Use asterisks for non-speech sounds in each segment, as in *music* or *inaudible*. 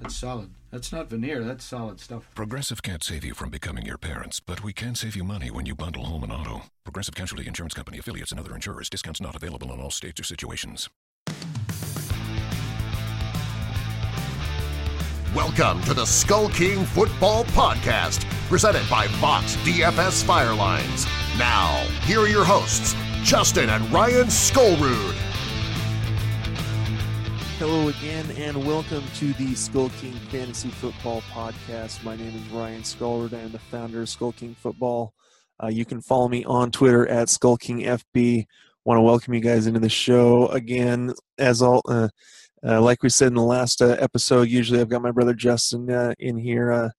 That's solid. That's not veneer, that's solid stuff. Progressive can't save you from becoming your parents, but we can save you money when you bundle home and auto. Progressive Casualty Insurance Company affiliates and other insurers. Discounts not available in all states or situations. Welcome to the Skull King Football Podcast, presented by Fox DFS Firelines. Now, here are your hosts, Justin and Ryan Skullrood. Hello again, and welcome to the Skull King Fantasy Football Podcast. My name is Ryan Skullrood. I am the founder of Skull King Football. Uh, you can follow me on Twitter at Skull King FB. Want to welcome you guys into the show again. As all, uh, uh, like we said in the last uh, episode, usually I've got my brother Justin uh, in here uh,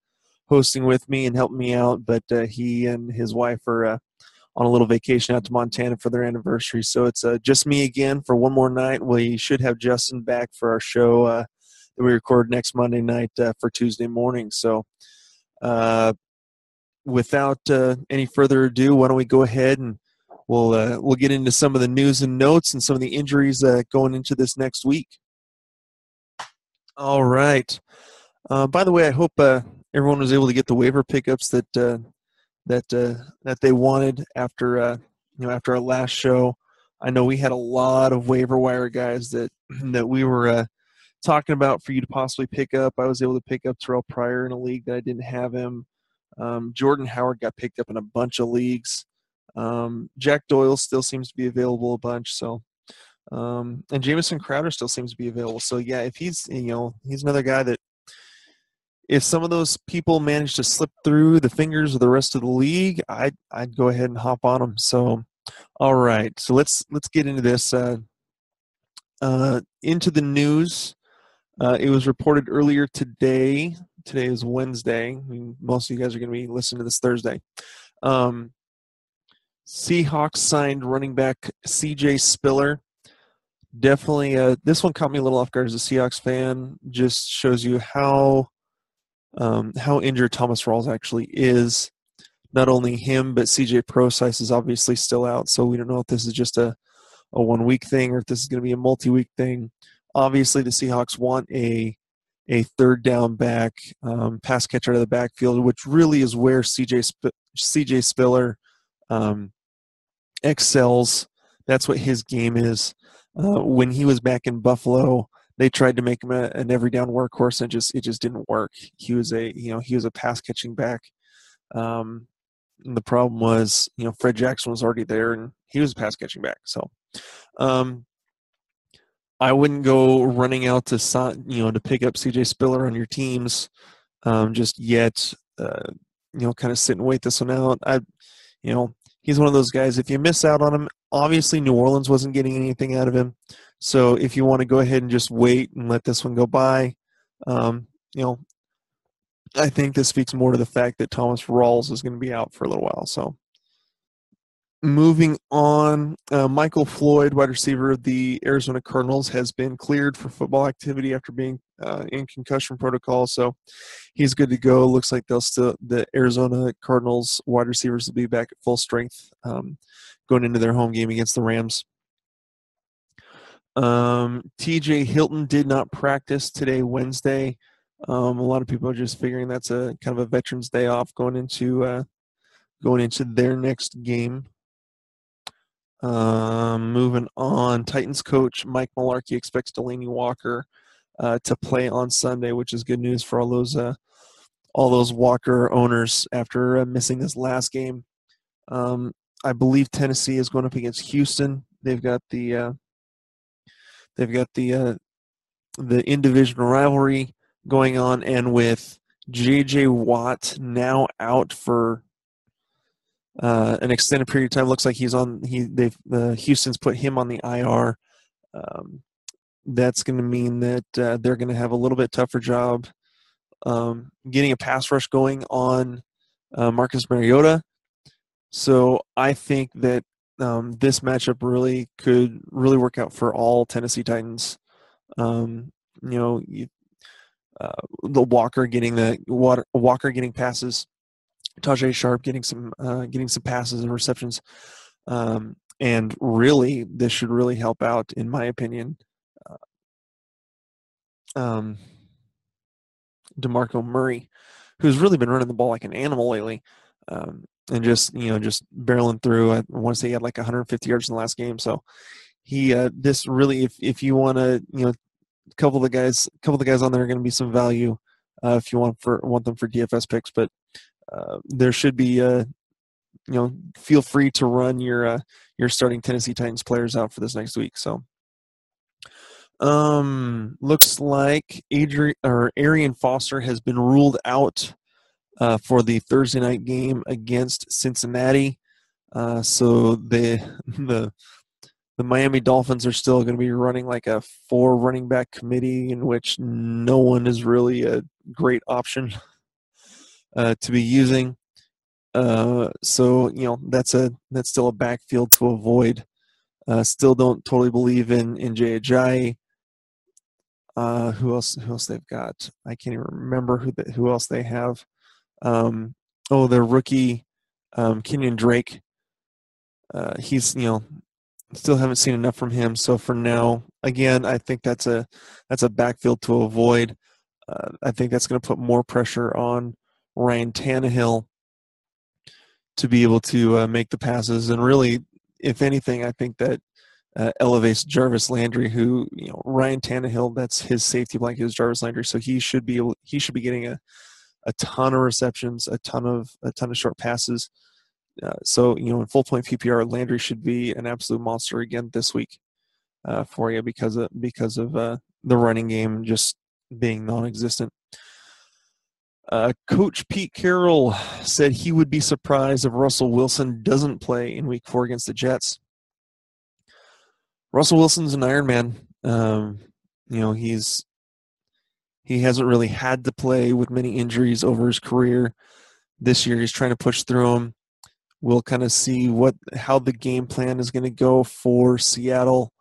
hosting with me and helping me out, but he and his wife are on a little vacation out to Montana for their anniversary. So it's uh, just me again for one more night. We should have Justin back for our show uh, that we record next Monday night uh, for Tuesday morning. So uh, without uh, any further ado, why don't we go ahead and we'll uh, we'll get into some of the news and notes and some of the injuries going into this next week. All right. by the way, I hope everyone was able to get the waiver pickups that that uh, that they wanted after uh, you know after our last show. I know we had a lot of waiver wire guys that *clears throat* that we were uh, talking about for you to possibly pick up. I was able to pick up Terrelle Pryor in a league that I didn't have him. Um, Jordan Howard got picked up in a bunch of leagues. Um, Jack Doyle still seems to be available a bunch. So, um, and Jamison Crowder still seems to be available. So yeah, if he's you know he's another guy that if some of those people manage to slip through the fingers of the rest of the league, I'd I'd go ahead and hop on them. So, all right, so let's let's get into this. Uh, uh, into the news. Uh, it was reported earlier today. Today is Wednesday. Most of you guys are going to be listening to this Thursday. Um, Seahawks signed running back C.J. Spiller. Definitely, uh, this one caught me a little off guard as a Seahawks fan. Just shows you how um, how injured Thomas Rawls actually is. Not only him, but CJ Prosise is obviously still out. So we don't know if this is just a, a one week thing or if this is going to be a multi week thing. Obviously, the Seahawks want a a third down back, um, pass catcher out of the backfield, which really is where CJ Sp- CJ Spiller um, excels. That's what his game is. Uh, when he was back in Buffalo, they tried to make him a, an every down workhorse and just it just didn't work. He was a you know he was a pass catching back. Um, the problem was you know Fred Jackson was already there and he was a pass catching back. So um, I wouldn't go running out to you know to pick up CJ Spiller on your teams um, just yet. Uh, you know, kind of sit and wait this one out. I, you know, he's one of those guys. If you miss out on him, obviously New Orleans wasn't getting anything out of him. So if you want to go ahead and just wait and let this one go by, um, you know, I think this speaks more to the fact that Thomas Rawls is going to be out for a little while. So moving on, uh, Michael Floyd, wide receiver of the Arizona Cardinals, has been cleared for football activity after being uh, in concussion protocol. So he's good to go. Looks like they'll still the Arizona Cardinals wide receivers will be back at full strength um, going into their home game against the Rams. Um, TY Hilton did not practice today, Wednesday. Um, a lot of people are just figuring that's a kind of a Veterans Day off going into uh, going into their next game. Um, moving on, Titans coach Mike Mularkey expects Delanie Walker uh, to play on Sunday, which is good news for all those uh, all those Walker owners after uh, missing this last game. Um, I believe Tennessee is going up against Houston. They've got the uh, They've got the uh, the in division rivalry going on, and with J.J. Watt now out for uh, an extended period of time, looks like he's on. He they've uh, Houston's put him on the IR. Um, that's going to mean that uh, they're going to have a little bit tougher job um, getting a pass rush going on uh, Marcus Mariota. So I think that um, this matchup really could really work out for all Tennessee Titans. Um, you know, you, uh, the Walker getting the water, Walker getting passes, Tajae Sharpe getting some uh, getting some passes and receptions, um, and really this should really help out, in my opinion. Uh, um, Demarco Murray, who's really been running the ball like an animal lately. Um, and just you know just barreling through. I want to say he had like 150 yards in the last game. So he uh, this really if if you want to you know a couple of the guys couple of the guys on there are going to be some value uh, if you want for want them for DFS picks. But uh, there should be uh, you know feel free to run your uh, your starting Tennessee Titans players out for this next week. So. Um, looks like Adrian or Arian Foster has been ruled out uh, for the Thursday night game against Cincinnati. Uh, so the the the Miami Dolphins are still going to be running like a four running back committee in which no one is really a great option uh, to be using. Uh, so you know that's a that's still a backfield to avoid. Uh, still don't totally believe in in Ajayi. Uh, who else? Who else they've got? I can't even remember who the, who else they have. Um, oh, their rookie um, Kenyan Drake. Uh, he's you know still haven't seen enough from him. So for now, again, I think that's a that's a backfield to avoid. Uh, I think that's going to put more pressure on Ryan Tannehill to be able to uh, make the passes. And really, if anything, I think that uh, elevates Jarvis Landry, who you know Ryan Tannehill. That's his safety blanket is Jarvis Landry, so he should be able, he should be getting a a ton of receptions, a ton of a ton of short passes. Uh, so you know, in full point PPR, Landry should be an absolute monster again this week uh, for you because of because of uh, the running game just being non-existent. Uh, Coach Pete Carroll said he would be surprised if Russell Wilson doesn't play in Week Four against the Jets. Russell Wilson's an Iron Man. Um, you know, he's he hasn't really had to play with many injuries over his career. This year, he's trying to push through them. We'll kind of see what how the game plan is going to go for Seattle.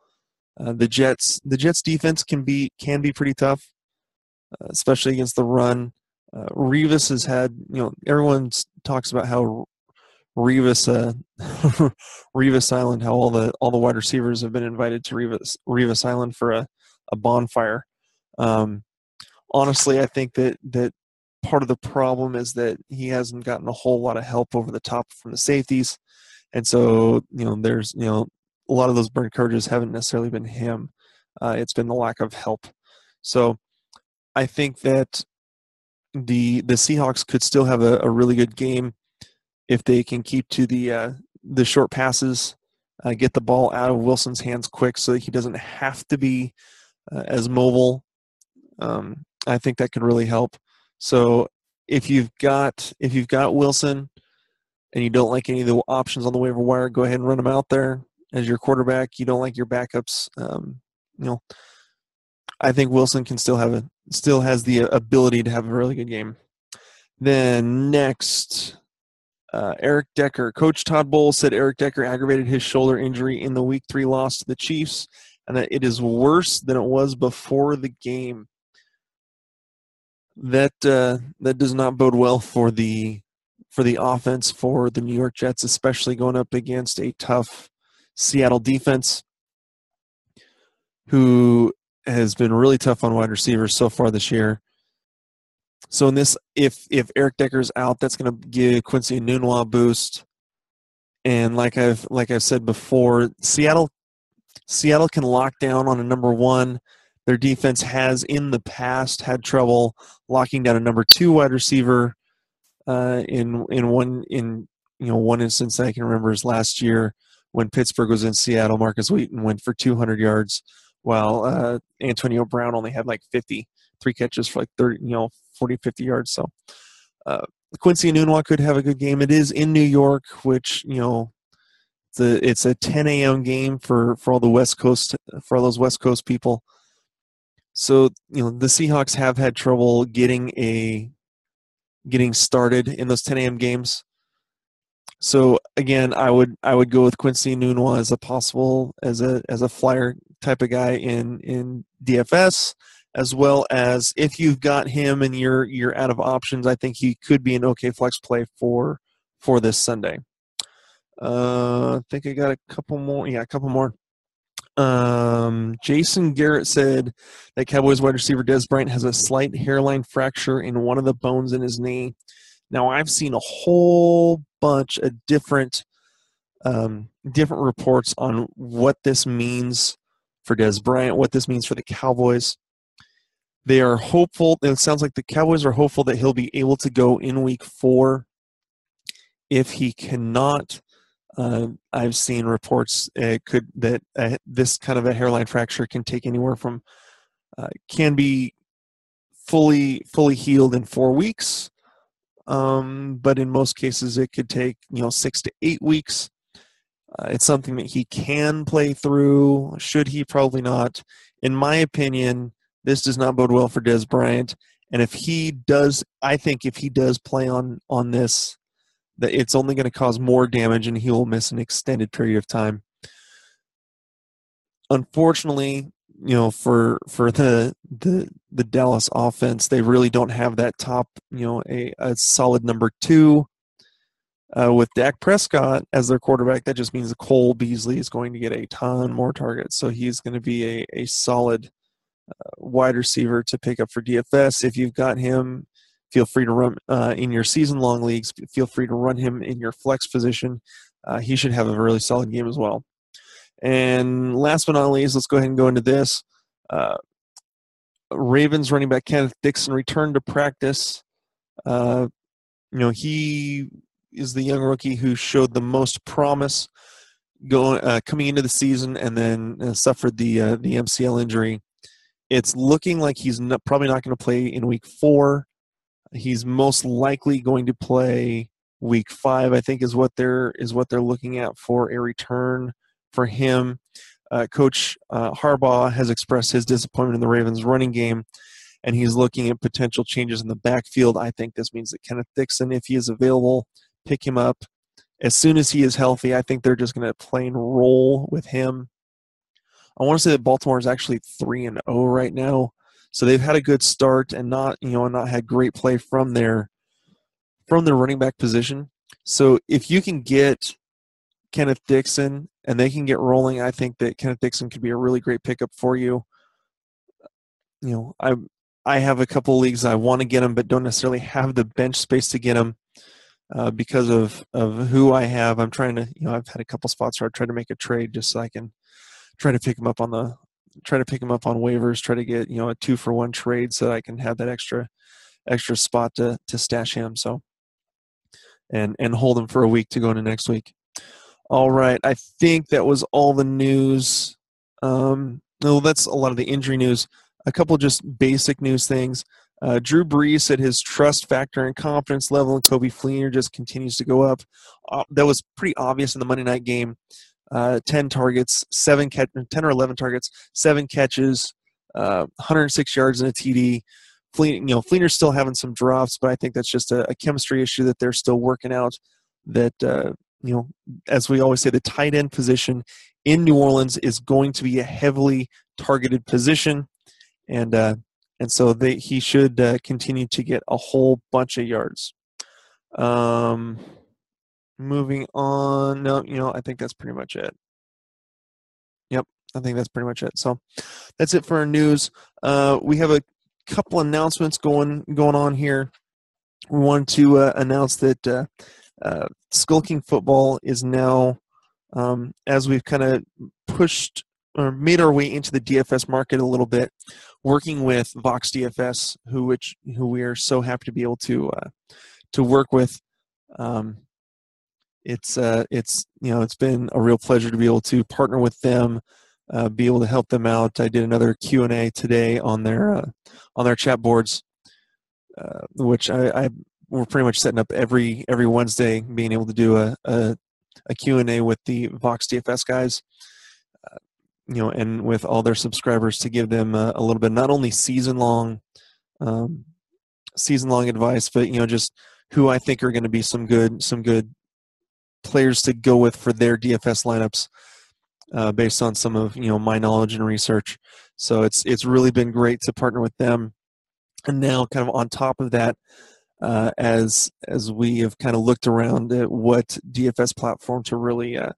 Uh, the Jets, the Jets defense can be can be pretty tough, uh, especially against the run. Uh, Revis has had, you know, everyone talks about how Revis, uh, *laughs* Revis Island, how all the all the wide receivers have been invited to Revis Revis Island for a, a bonfire. Um, honestly, I think that that part of the problem is that he hasn't gotten a whole lot of help over the top from the safeties, and so you know there's you know a lot of those burnt cartridges haven't necessarily been him. Uh, it's been the lack of help. So I think that the the Seahawks could still have a, a really good game if they can keep to the uh, the short passes, uh, get the ball out of Wilson's hands quick, so that he doesn't have to be uh, as mobile. Um, I think that could really help. So if you've got if you've got Wilson and you don't like any of the options on the waiver wire, go ahead and run them out there as your quarterback. You don't like your backups, um, you know. I think Wilson can still have a still has the ability to have a really good game. Then next, uh, Eric Decker. Coach Todd Bowles said Eric Decker aggravated his shoulder injury in the Week Three loss to the Chiefs, and that it is worse than it was before the game that uh, that does not bode well for the for the offense for the New York Jets, especially going up against a tough Seattle defense, who has been really tough on wide receivers so far this year. So in this, if if Eric Decker's out, that's going to give Quincy Enunwa a boost. And like I've like I've said before, Seattle Seattle can lock down on a number one their defense has in the past had trouble locking down a number two wide receiver. Uh, in in one in you know one instance that I can remember is last year when Pittsburgh was in Seattle. Markus Wheaton went for 200 yards, while uh, Antonio Brown only had like 50, three catches for like 30, you know, 40, 50 yards. So uh, Quincy Enunwa could have a good game. It is in New York, which you know it's a, it's a 10 a.m. game for for all the West Coast for all those West Coast people. So you know the Seahawks have had trouble getting a getting started in those 10 a.m. games. so again, I would I would go with Quincy Enunwa as a possible as a as a flyer type of guy in in DFS, as well as if you've got him and you're you're out of options, I think he could be an okay flex play for for this Sunday. Uh, I think I got a couple more. Yeah, a couple more. Um, Jason Garrett said that Cowboys wide receiver Dez Bryant has a slight hairline fracture in one of the bones in his knee. Now, I've seen a whole bunch of different um, different reports on what this means for Dez Bryant, what this means for the Cowboys. They are hopeful. It sounds like the Cowboys are hopeful that he'll be able to go in Week Four. If he cannot, uh, I've seen reports uh, could that uh, this kind of a hairline fracture can take anywhere from uh, can be fully fully healed in four weeks um, but in most cases it could take you know six to eight weeks. Uh, it's something that he can play through. Should he? Probably not. In my opinion, this does not bode well for Dez Bryant. And if he does, I think if he does play on on this, that it's only going to cause more damage, and he will miss an extended period of time. Unfortunately, you know for for the the the Dallas offense they really don't have that top you know a, a solid number two uh, with Dak Prescott as their quarterback that just means Cole Beasley is going to get a ton more targets. So he's going to be a, a solid uh, wide receiver to pick up for DFS if you've got him feel free to run uh, in your season long leagues. Feel free to run him in your flex position. Uh, he should have a really solid game as well. And last but not least, let's go ahead and go into this. Uh, Ravens running back Kenneth Dixon returned to practice. Uh, you know, he is the young rookie who showed the most promise going uh, coming into the season, and then uh, suffered the uh, the MCL injury. It's looking like he's not, probably not going to play in Week Four. He's most likely going to play Week Five. I think is what they're is what they're looking at for a return for him. Uh, Coach uh, Harbaugh has expressed his disappointment in the Ravens' running game, and he's looking at potential changes in the backfield. I think this means that Kenneth Dixon, if he is available, pick him up as soon as he is healthy. I think they're just going to plain roll with him. I want to say that Baltimore is actually three and zero right now, so they've had a good start and not you know and not had great play from their from their running back position. So if you can get Kenneth Dixon and they can get rolling, I think that Kenneth Dixon could be a really great pickup for you. You know, I I have a couple leagues I want to get him, but don't necessarily have the bench space to get him uh, because of of who I have. I'm trying to, you know, I've had a couple spots where I've tried to make a trade just so I can try to pick him up on the try to pick him up on waivers, try to get you know a two for one trade so that I can have that extra extra spot to to stash him. So and and hold him for a week to go into next week. All right. I think that was all the news. Um, no, that's a lot of the injury news. A couple just basic news things. Uh, Drew Brees said his trust factor and confidence level in Coby Fleener just continues to go up. Uh, that was pretty obvious in the Monday night game. Uh, 10 targets, seven catch, 10 or 11 targets, seven catches, uh, 106 yards and a TD. Fleener, you know, Fleener's still having some drops, but I think that's just a, a chemistry issue that they're still working out. That uh, you know, as we always say, the tight end position in New Orleans is going to be a heavily targeted position, and uh, and so they, he should uh, continue to get a whole bunch of yards. Um, moving on, no, you know, I think that's pretty much it. Yep, I think that's pretty much it. So that's it for our news. Uh, we have a couple announcements going going on here. We want to uh, announce that uh, uh, Skull football is now, um, as we've kind of pushed or made our way into the DFS market a little bit, working with Vox DFS, who which who we are so happy to be able to uh, to work with. Um, it's uh, it's you know it's been a real pleasure to be able to partner with them, uh, be able to help them out. I did another Q and A today on their uh, on their chat boards, uh, which I, I we're pretty much setting up every every Wednesday, being able to do a a, a Q and A with the Vox DFS guys, you know, and with all their subscribers to give them a, a little bit not only season long, um, season long advice, but you know just who I think are going to be some good some good players to go with for their DFS lineups uh, based on some of you know my knowledge and research. So it's it's really been great to partner with them. And now, kind of on top of that, uh, as as we have kind of looked around at what DFS platform to really uh,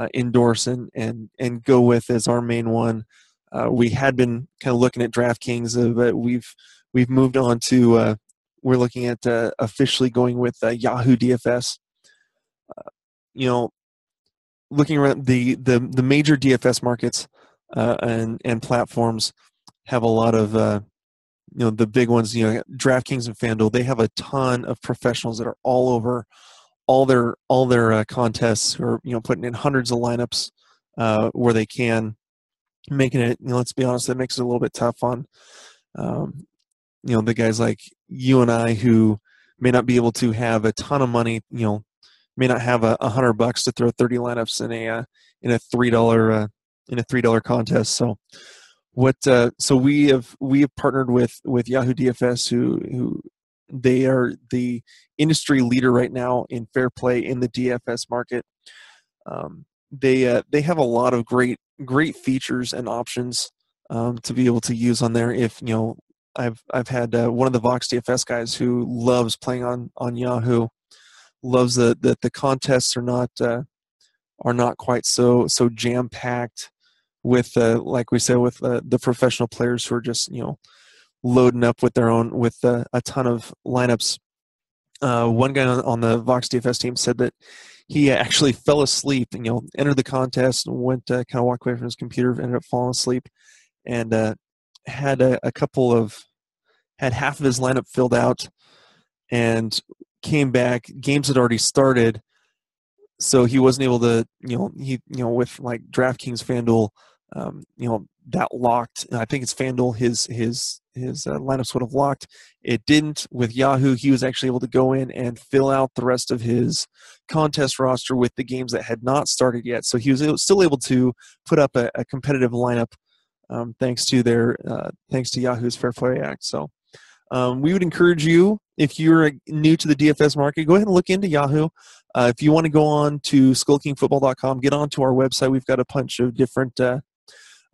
uh, endorse and and and go with as our main one. Uh, we had been kind of looking at DraftKings, uh, but we've we've moved on to uh, we're looking at officially going with Yahoo DFS. you know, looking around the the the major DFS markets and and platforms have a lot of you know the big ones you know draftkings and fanduel they have a ton of professionals that are all over all their all their uh, contests are you know putting in hundreds of lineups uh, where they can making it you know let's be honest that makes it a little bit tough on um, you know the guys like you and i who may not be able to have a ton of money you know may not have a, a hundred bucks to throw 30 lineups in a uh, in a three dollar uh, in a three dollar contest. So what uh, so we have we have partnered with with Yahoo DFS who who they are the industry leader right now in fair play in the DFS market. Um, they uh, they have a lot of great great features and options um, to be able to use on there. If you know, I've I've had uh, one of the Vox DFS guys who loves playing on on Yahoo, loves that the, the contests are not uh, are not quite so so jam packed with uh, like we said with uh, the professional players who are just you know loading up with their own with uh, a ton of lineups. Uh, one guy on, on, the Vox DFS team said that he actually *laughs* fell asleep. And, you know, entered the contest went uh, kind of walked away from his computer, ended up falling asleep, and uh, had a, a couple of had half of his lineup filled out, and came back. Games had already started, so he wasn't able to. You know, he you know with like DraftKings, FanDuel um, you know that locked. I think it's FanDuel. His his his uh, lineups would have locked. It didn't with Yahoo. He was actually able to go in and fill out the rest of his contest roster with the games that had not started yet. So he was still able to put up a, a competitive lineup um, thanks to their uh, thanks to Yahoo's Fair Play Act. So um, we would encourage you if you're new to the DFS market, go ahead and look into Yahoo. Uh, if you want to go on to skullkingfootball.com, get onto our website. We've got a bunch of different uh,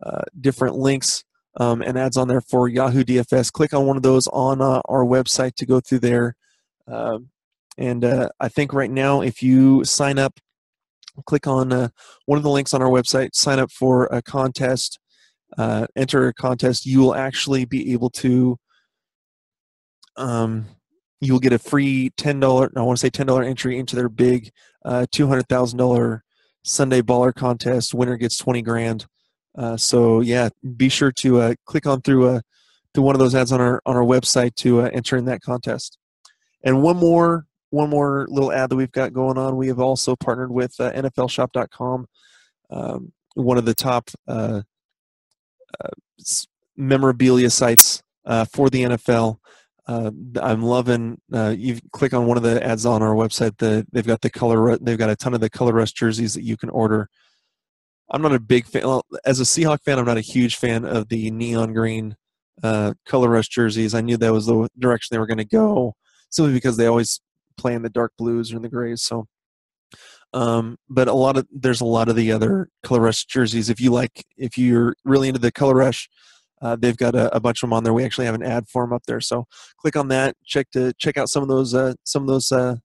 uh, different links um, and ads on there for Yahoo DFS. Click on one of those on uh, our website to go through there. Um, and uh, I think right now, if you sign up, click on uh, one of the links on our website, sign up for a contest, uh, enter a contest, you will actually be able to. Um, you will get a free ten dollar. I want to say ten dollar entry into their big two hundred thousand dollar Sunday Baller contest. Winner gets twenty grand. Uh, so yeah, be sure to uh, click on through uh, to one of those ads on our on our website to uh, enter in that contest. And one more one more little ad that we've got going on. We have also partnered with uh, NFLShop.com, um, one of the top uh, memorabilia sites for the NFL. Uh, I'm loving. Uh, you click on one of the ads on our website. The, they've got the color. They've got a ton of the color rush jerseys that you can order. I'm not a big fan. Well, as a Seahawk fan, I'm not a huge fan of the neon green uh, color rush jerseys. I knew that was the direction they were going to go, simply because they always play in the dark blues or in the grays. So, um, but a lot of there's a lot of the other color rush jerseys. If you like, if you're really into the color rush, uh, they've got a, a, bunch of them on there. We actually have an ad form up there, so click on that. Check to check out some of those uh, some of those uh,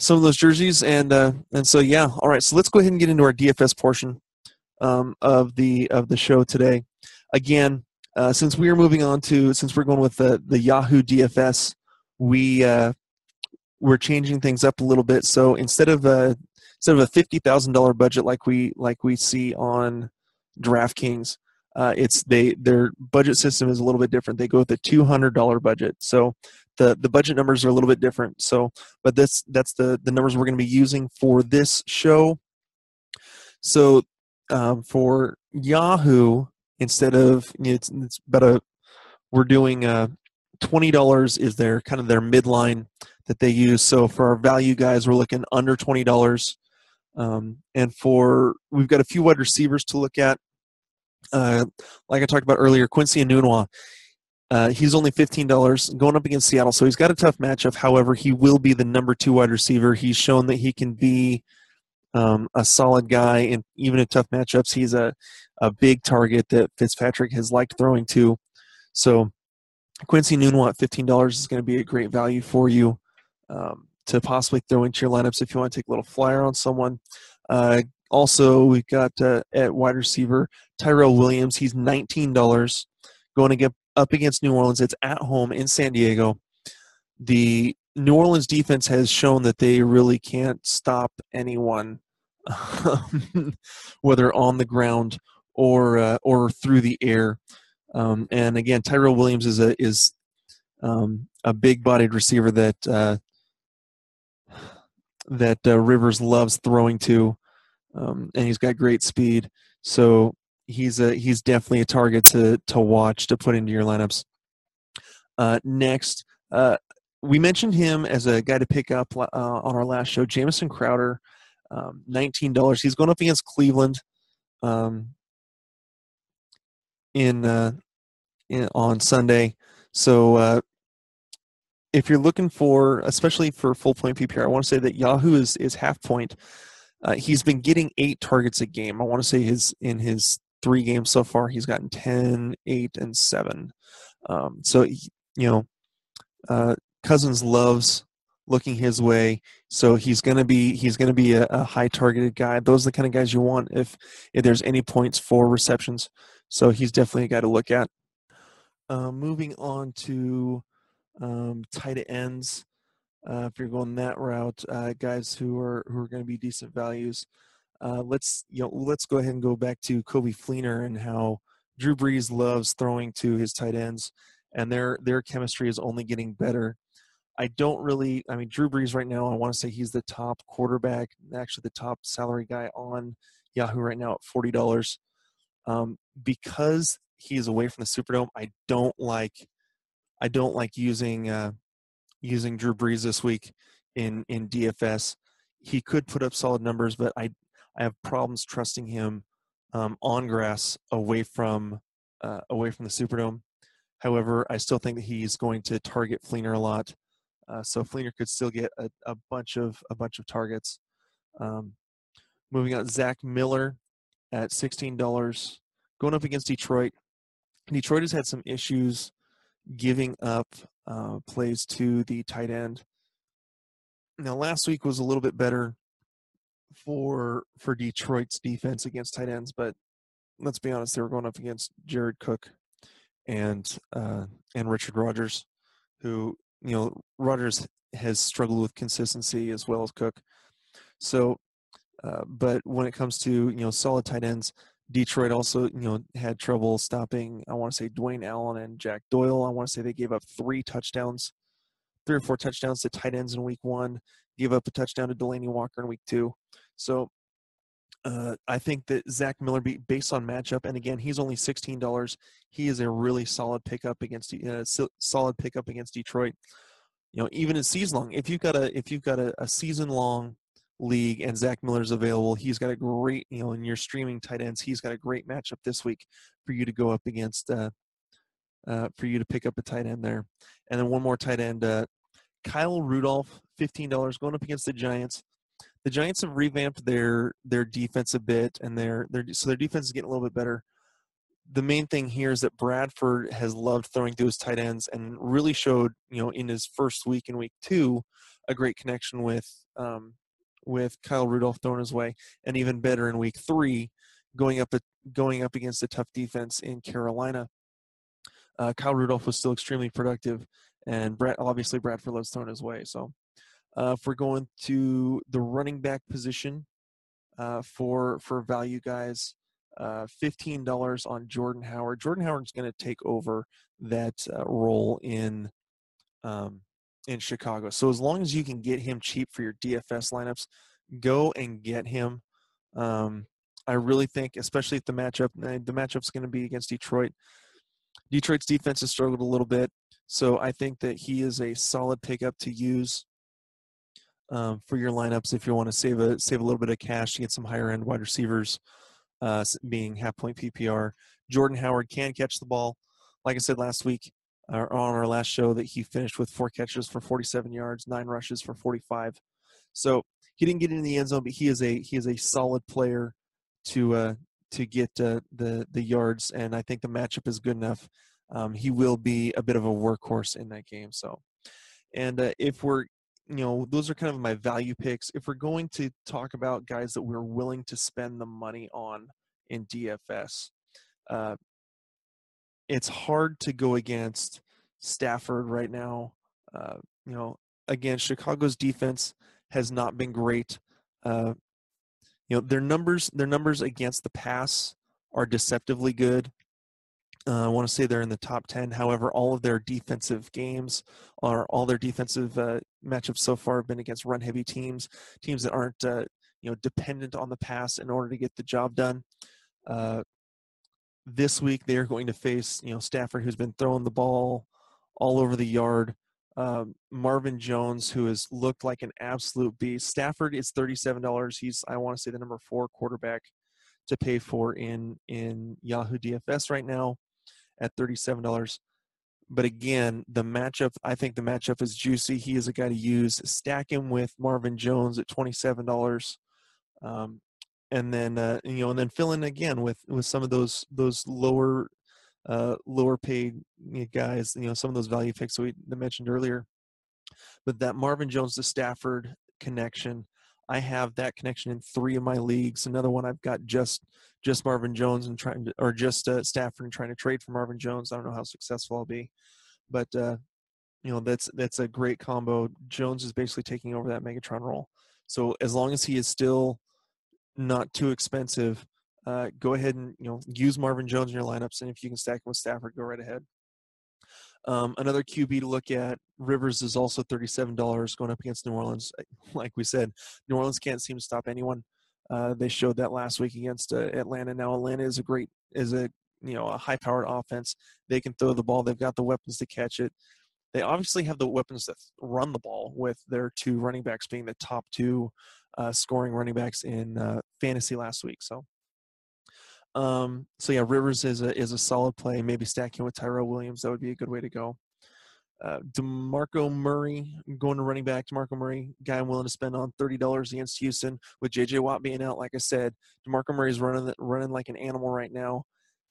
some of those jerseys, and uh, and so yeah. All right, so let's go ahead and get into our DFS portion um, of the of the show today. Again, uh, since we are moving on to since we're going with the the Yahoo DFS, we uh, we're changing things up a little bit. So instead of a instead of a fifty thousand dollar budget like we like we see on DraftKings, uh, it's they their budget system is a little bit different. They go with a two hundred dollar budget. So the the budget numbers are a little bit different. So, but this that's the the numbers we're going to be using for this show. So, um, for Yahoo, instead of it's it's about a we're doing uh, twenty dollars is their kind of their midline that they use. So for our value guys, we're looking under twenty dollars. Um, and for we've got a few wide receivers to look at. Uh, like I talked about earlier, Quincy Enunwa Uh, he's only fifteen dollars going up against Seattle, so he's got a tough matchup. However, he will be the number two wide receiver. He's shown that he can be um, a solid guy, and even in tough matchups, he's a a big target that Fitzpatrick has liked throwing to. So Quincy Enunwa at fifteen dollars is going to be a great value for you um, to possibly throw into your lineups if you want to take a little flyer on someone. Uh, also, we've got uh, at wide receiver Tyrell Williams. He's nineteen dollars going to get up against New Orleans. It's at home in San Diego. The New Orleans defense has shown that they really can't stop anyone, *laughs* whether on the ground or uh, or through the air. Um, and again, Tyrell Williams is a is um, a big-bodied receiver that uh, that uh, Rivers loves throwing to, um, and he's got great speed. So he's a he's definitely a target to to watch to put into your lineups. Uh, next, uh, we mentioned him as a guy to pick up uh, on our last show. Jamison Crowder, um, nineteen dollars. He's going up against Cleveland um, in, uh, in on Sunday. So uh, if you're looking for, especially for full point PPR, I want to say that Yahoo is is half point. Uh, he's been getting eight targets a game. I want to say his in his three games so far, he's gotten 10, 8, and 7. Um, so, you know, uh, Cousins loves looking his way. So he's gonna be he's gonna be a, a, high targeted guy. Those are the kind of guys you want if if there's any points for receptions. So he's definitely a guy to look at. Uh, moving on to um, tight ends. Uh, if you're going that route, uh, guys who are who are going to be decent values. Uh, let's you know let's go ahead and go back to Coby Fleener and how Drew Brees loves throwing to his tight ends, and their their chemistry is only getting better. I don't really. I mean, Drew Brees right now. I want to say he's the top quarterback, actually the top salary guy on Yahoo right now at forty dollars. Um, because he's away from the Superdome, I don't like. I don't like using uh, using Drew Brees this week in in DFS. He could put up solid numbers, but I I have problems trusting him um, on grass away from uh, away from the Superdome. However, I still think that he's going to target Fleener a lot, uh, so Fleener could still get a, a, bunch of a bunch of targets. Um, moving on, Zach Miller at sixteen dollars, going up against Detroit. Detroit has had some issues giving up uh, plays to the tight end. Now, last week was a little bit better for for Detroit's defense against tight ends, but let's be honest, they were going up against Jared Cook and uh, and Richard Rogers, who you know Rogers has struggled with consistency as well as Cook. So, uh, but when it comes to you know solid tight ends, Detroit also you know had trouble stopping. I want to say Dwayne Allen and Jack Doyle. I want to say they gave up three touchdowns, three or four touchdowns to tight ends in Week One. Gave up a touchdown to Delanie Walker in Week Two. So uh, I think that Zach Miller, based on matchup, and again, he's only sixteen dollars. He is a really solid pickup against uh, solid pickup against Detroit. You know, even in season long, if you've got a if you've got a, a season long league and Zach Miller's available, he's got a great you know in your streaming tight ends, he's got a great matchup this week for you to go up against. Uh, uh, for you to pick up a tight end there, and then one more tight end, uh, Kyle Rudolph, fifteen dollars, going up against the Giants the Giants have revamped their their defense a bit, and their their so their defense is getting a little bit better. The main thing here is that Bradford has loved throwing to his tight ends and really showed, you know, in his first week in week two, a great connection with um, with Kyle Rudolph throwing his way, and even better in week three, going up a, going up against a tough defense in Carolina. Uh, Kyle Rudolph was still extremely productive, and Brad, obviously Bradford loves throwing his way. So uh, if we're going to the running back position uh, for for value guys, uh, fifteen dollars on Jordan Howard. Jordan Howard's going to take over that uh, role in um, in Chicago. So as long as you can get him cheap for your DFS lineups, go and get him. Um, I really think, especially if the matchup, the matchup's going to be against Detroit. Detroit's defense has struggled a little bit, so I think that he is a solid pickup to use um, for your lineups if you want to save a save a little bit of cash to get some higher end wide receivers, uh, being half point PPR. Jordan Howard can catch the ball. Like I said last week, on our last show that he finished with four catches for 47 yards, nine rushes for 45. So he didn't get in the end zone, but he is a he is a solid player to uh, to get uh, the the yards, and I think the matchup is good enough. Um, he will be a bit of a workhorse in that game. So, and uh, if we're you know those are kind of my value picks. If we're going to talk about guys that we're willing to spend the money on in DFS, uh, it's hard to go against Stafford right now. Uh, you know, again, Chicago's defense has not been great. Uh, you know, their numbers their numbers against the pass are deceptively good. Uh, I want to say they're in the top 10. However, all of their defensive games are all their defensive uh, matchups so far have been against run heavy teams, teams that aren't uh, you know dependent on the pass in order to get the job done. This week they are going to face you know Stafford, who's been throwing the ball all over the yard. Um, Marvin Jones, who has looked like an absolute beast. Stafford is thirty-seven dollars. He's I want to say the number four quarterback to pay for in in Yahoo DFS right now at thirty-seven dollars. But again, the matchup I think the matchup is juicy. He is a guy to use. Stack him with Marvin Jones at twenty-seven dollars. Um, and then uh, you know, and then fill in again with with some of those those lower uh, lower paid guys. You know, some of those value picks that we mentioned earlier. But that Marvin Jones to Stafford connection, I have that connection in three of my leagues. Another one I've got just just Marvin Jones and trying to, or just uh, Stafford and trying to trade for Marvin Jones. I don't know how successful I'll be, but uh, you know that's that's a great combo. Jones is basically taking over that Megatron role. So as long as he is still not too expensive, uh, go ahead and you know use Marvin Jones in your lineups, and if you can stack him with Stafford, go right ahead. Um, another QB to look at, Rivers is also $37 going up against New Orleans. *laughs* Like we said, New Orleans can't seem to stop anyone. Uh, they showed that last week against uh, Atlanta. Now Atlanta is a great, is a you know a high-powered offense. They can throw the ball. They've got the weapons to catch it. They obviously have the weapons to run the ball, with their two running backs being the top two uh, scoring running backs in uh, fantasy last week. So um, so yeah, Rivers is a is a solid play. Maybe stacking with Tyrell Williams that would be a good way to go. Uh, Demarco Murray going to running back. Demarco Murray, guy I'm willing to spend on thirty dollars against Houston with J.J. Watt being out. Like I said, Demarco Murray is running running like an animal right now.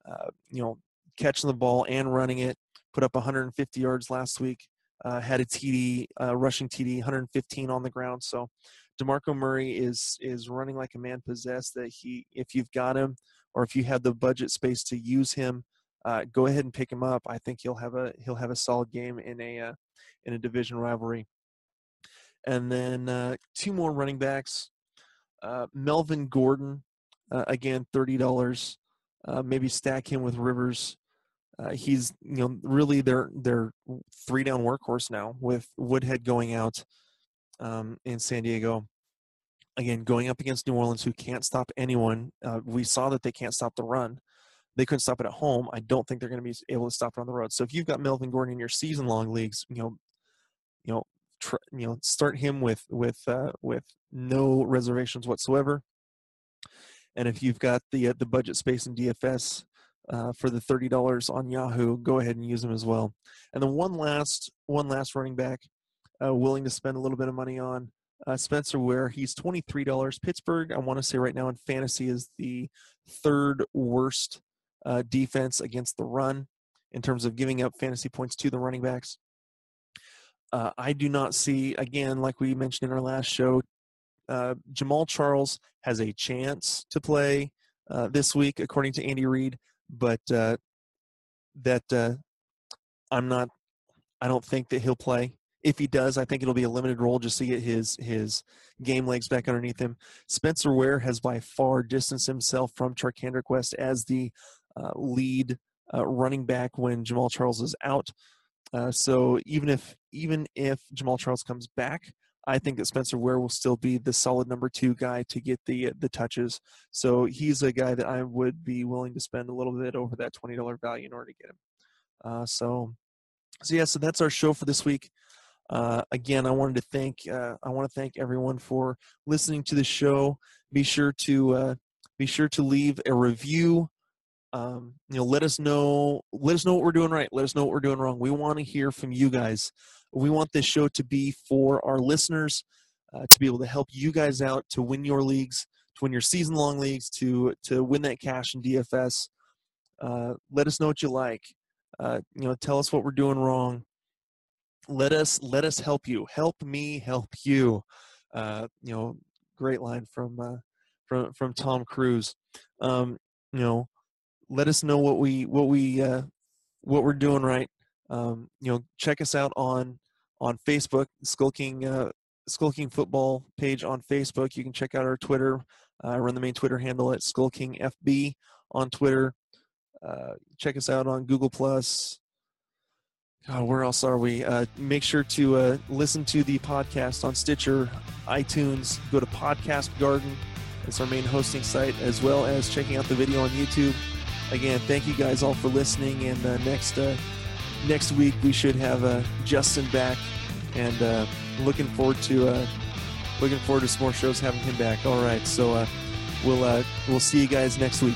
Uh, you know, catching the ball and running it. Put up 150 yards last week. Uh, had a TD, uh, rushing TD, 115 on the ground. So Demarco Murray is is running like a man possessed. That he, if you've got him, or if you have the budget space to use him, uh, go ahead and pick him up. I think he'll have a he'll have a solid game in a uh, in a division rivalry. And then uh, two more running backs. Uh, Melvin Gordon, uh, again thirty dollars. Uh, maybe stack him with Rivers. he's you know really their their three down workhorse now with Woodhead going out um, in San Diego again, going up against New Orleans, who can't stop anyone. Uh, we saw that they can't stop the run. They couldn't stop it at home. I don't think they're going to be able to stop it on the road. So if you've got Melvin Gordon in your season-long leagues, you know, you know, tr- you know, start him with with uh, with no reservations whatsoever. And if you've got the uh, the budget space in DFS uh, for the thirty dollars on Yahoo, go ahead and use them as well. And then one last one last running back, uh, willing to spend a little bit of money on uh, Spencer Ware. He's $23. Pittsburgh, I want to say right now in fantasy, is the third worst uh, defense against the run in terms of giving up fantasy points to the running backs. Uh, I do not see, again, like we mentioned in our last show, uh, Jamaal Charles has a chance to play uh, this week, according to Andy Reid, but uh, that I'm not, I don't think that he'll play. If he does, I think it'll be a limited role just to get his his game legs back underneath him. Spencer Ware has by far distanced himself from Charcandrick West as the uh, lead uh, running back when Jamaal Charles is out. Uh, so even if even if Jamaal Charles comes back, I think that Spencer Ware will still be the solid number two guy to get the the touches. So he's a guy that I would be willing to spend a little bit over that twenty dollar value in order to get him. Uh, so, so yeah, so that's our show for this week. Uh, again, I wanted to thank uh, I want to thank everyone for listening to the show. Be sure to uh, be sure to leave a review Um, you know, let us know. Let us know what we're doing right. Let us know what we're doing wrong. We want to hear from you guys. We want this show to be for our listeners, uh, to be able to help you guys out to win your leagues, to win your season-long leagues, to to win that cash in DFS. Uh, let us know what you like. Uh, you know, tell us what we're doing wrong. Let us let us help you. Help me help you. Uh, you know, great line from uh, from from Tom Cruise. Um, you know, let us know what we what we uh, what we're doing right. Um, you know, check us out on on Facebook, Skull King uh, Skull King Football page on Facebook. You can check out our Twitter. I run the main Twitter handle at Skull King FB on Twitter. Uh, check us out on Google Plus. Where else are we? Uh, make sure to uh, listen to the podcast on Stitcher, iTunes. Go to Podcast Garden. It's our main hosting site, as well as checking out the video on YouTube. Again, thank you guys all for listening. And uh, next uh, next week we should have uh, Justin back, and uh, looking forward to looking forward to some more shows having him back. All right, so we'll we'll see you guys next week.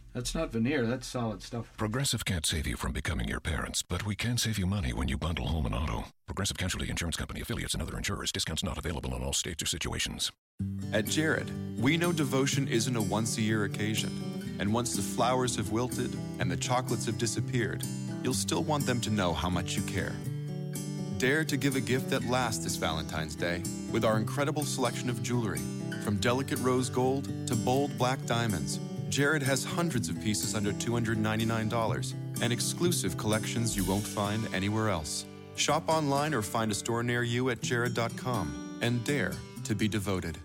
That's not veneer. That's solid stuff. Progressive can't save you from becoming your parents, but we can save you money when you bundle home and auto. Progressive Casualty Insurance Company affiliates and other insurers. Discounts not available in all states or situations. At Jared, we know devotion isn't a once a year occasion. And once the flowers have wilted and the chocolates have disappeared, you'll still want them to know how much you care. Dare to give a gift that lasts this Valentine's Day with our incredible selection of jewelry. From delicate rose gold to bold black diamonds, Jared has hundreds of pieces under $299 and exclusive collections you won't find anywhere else. Shop online or find a store near you at jared.com and dare to be devoted.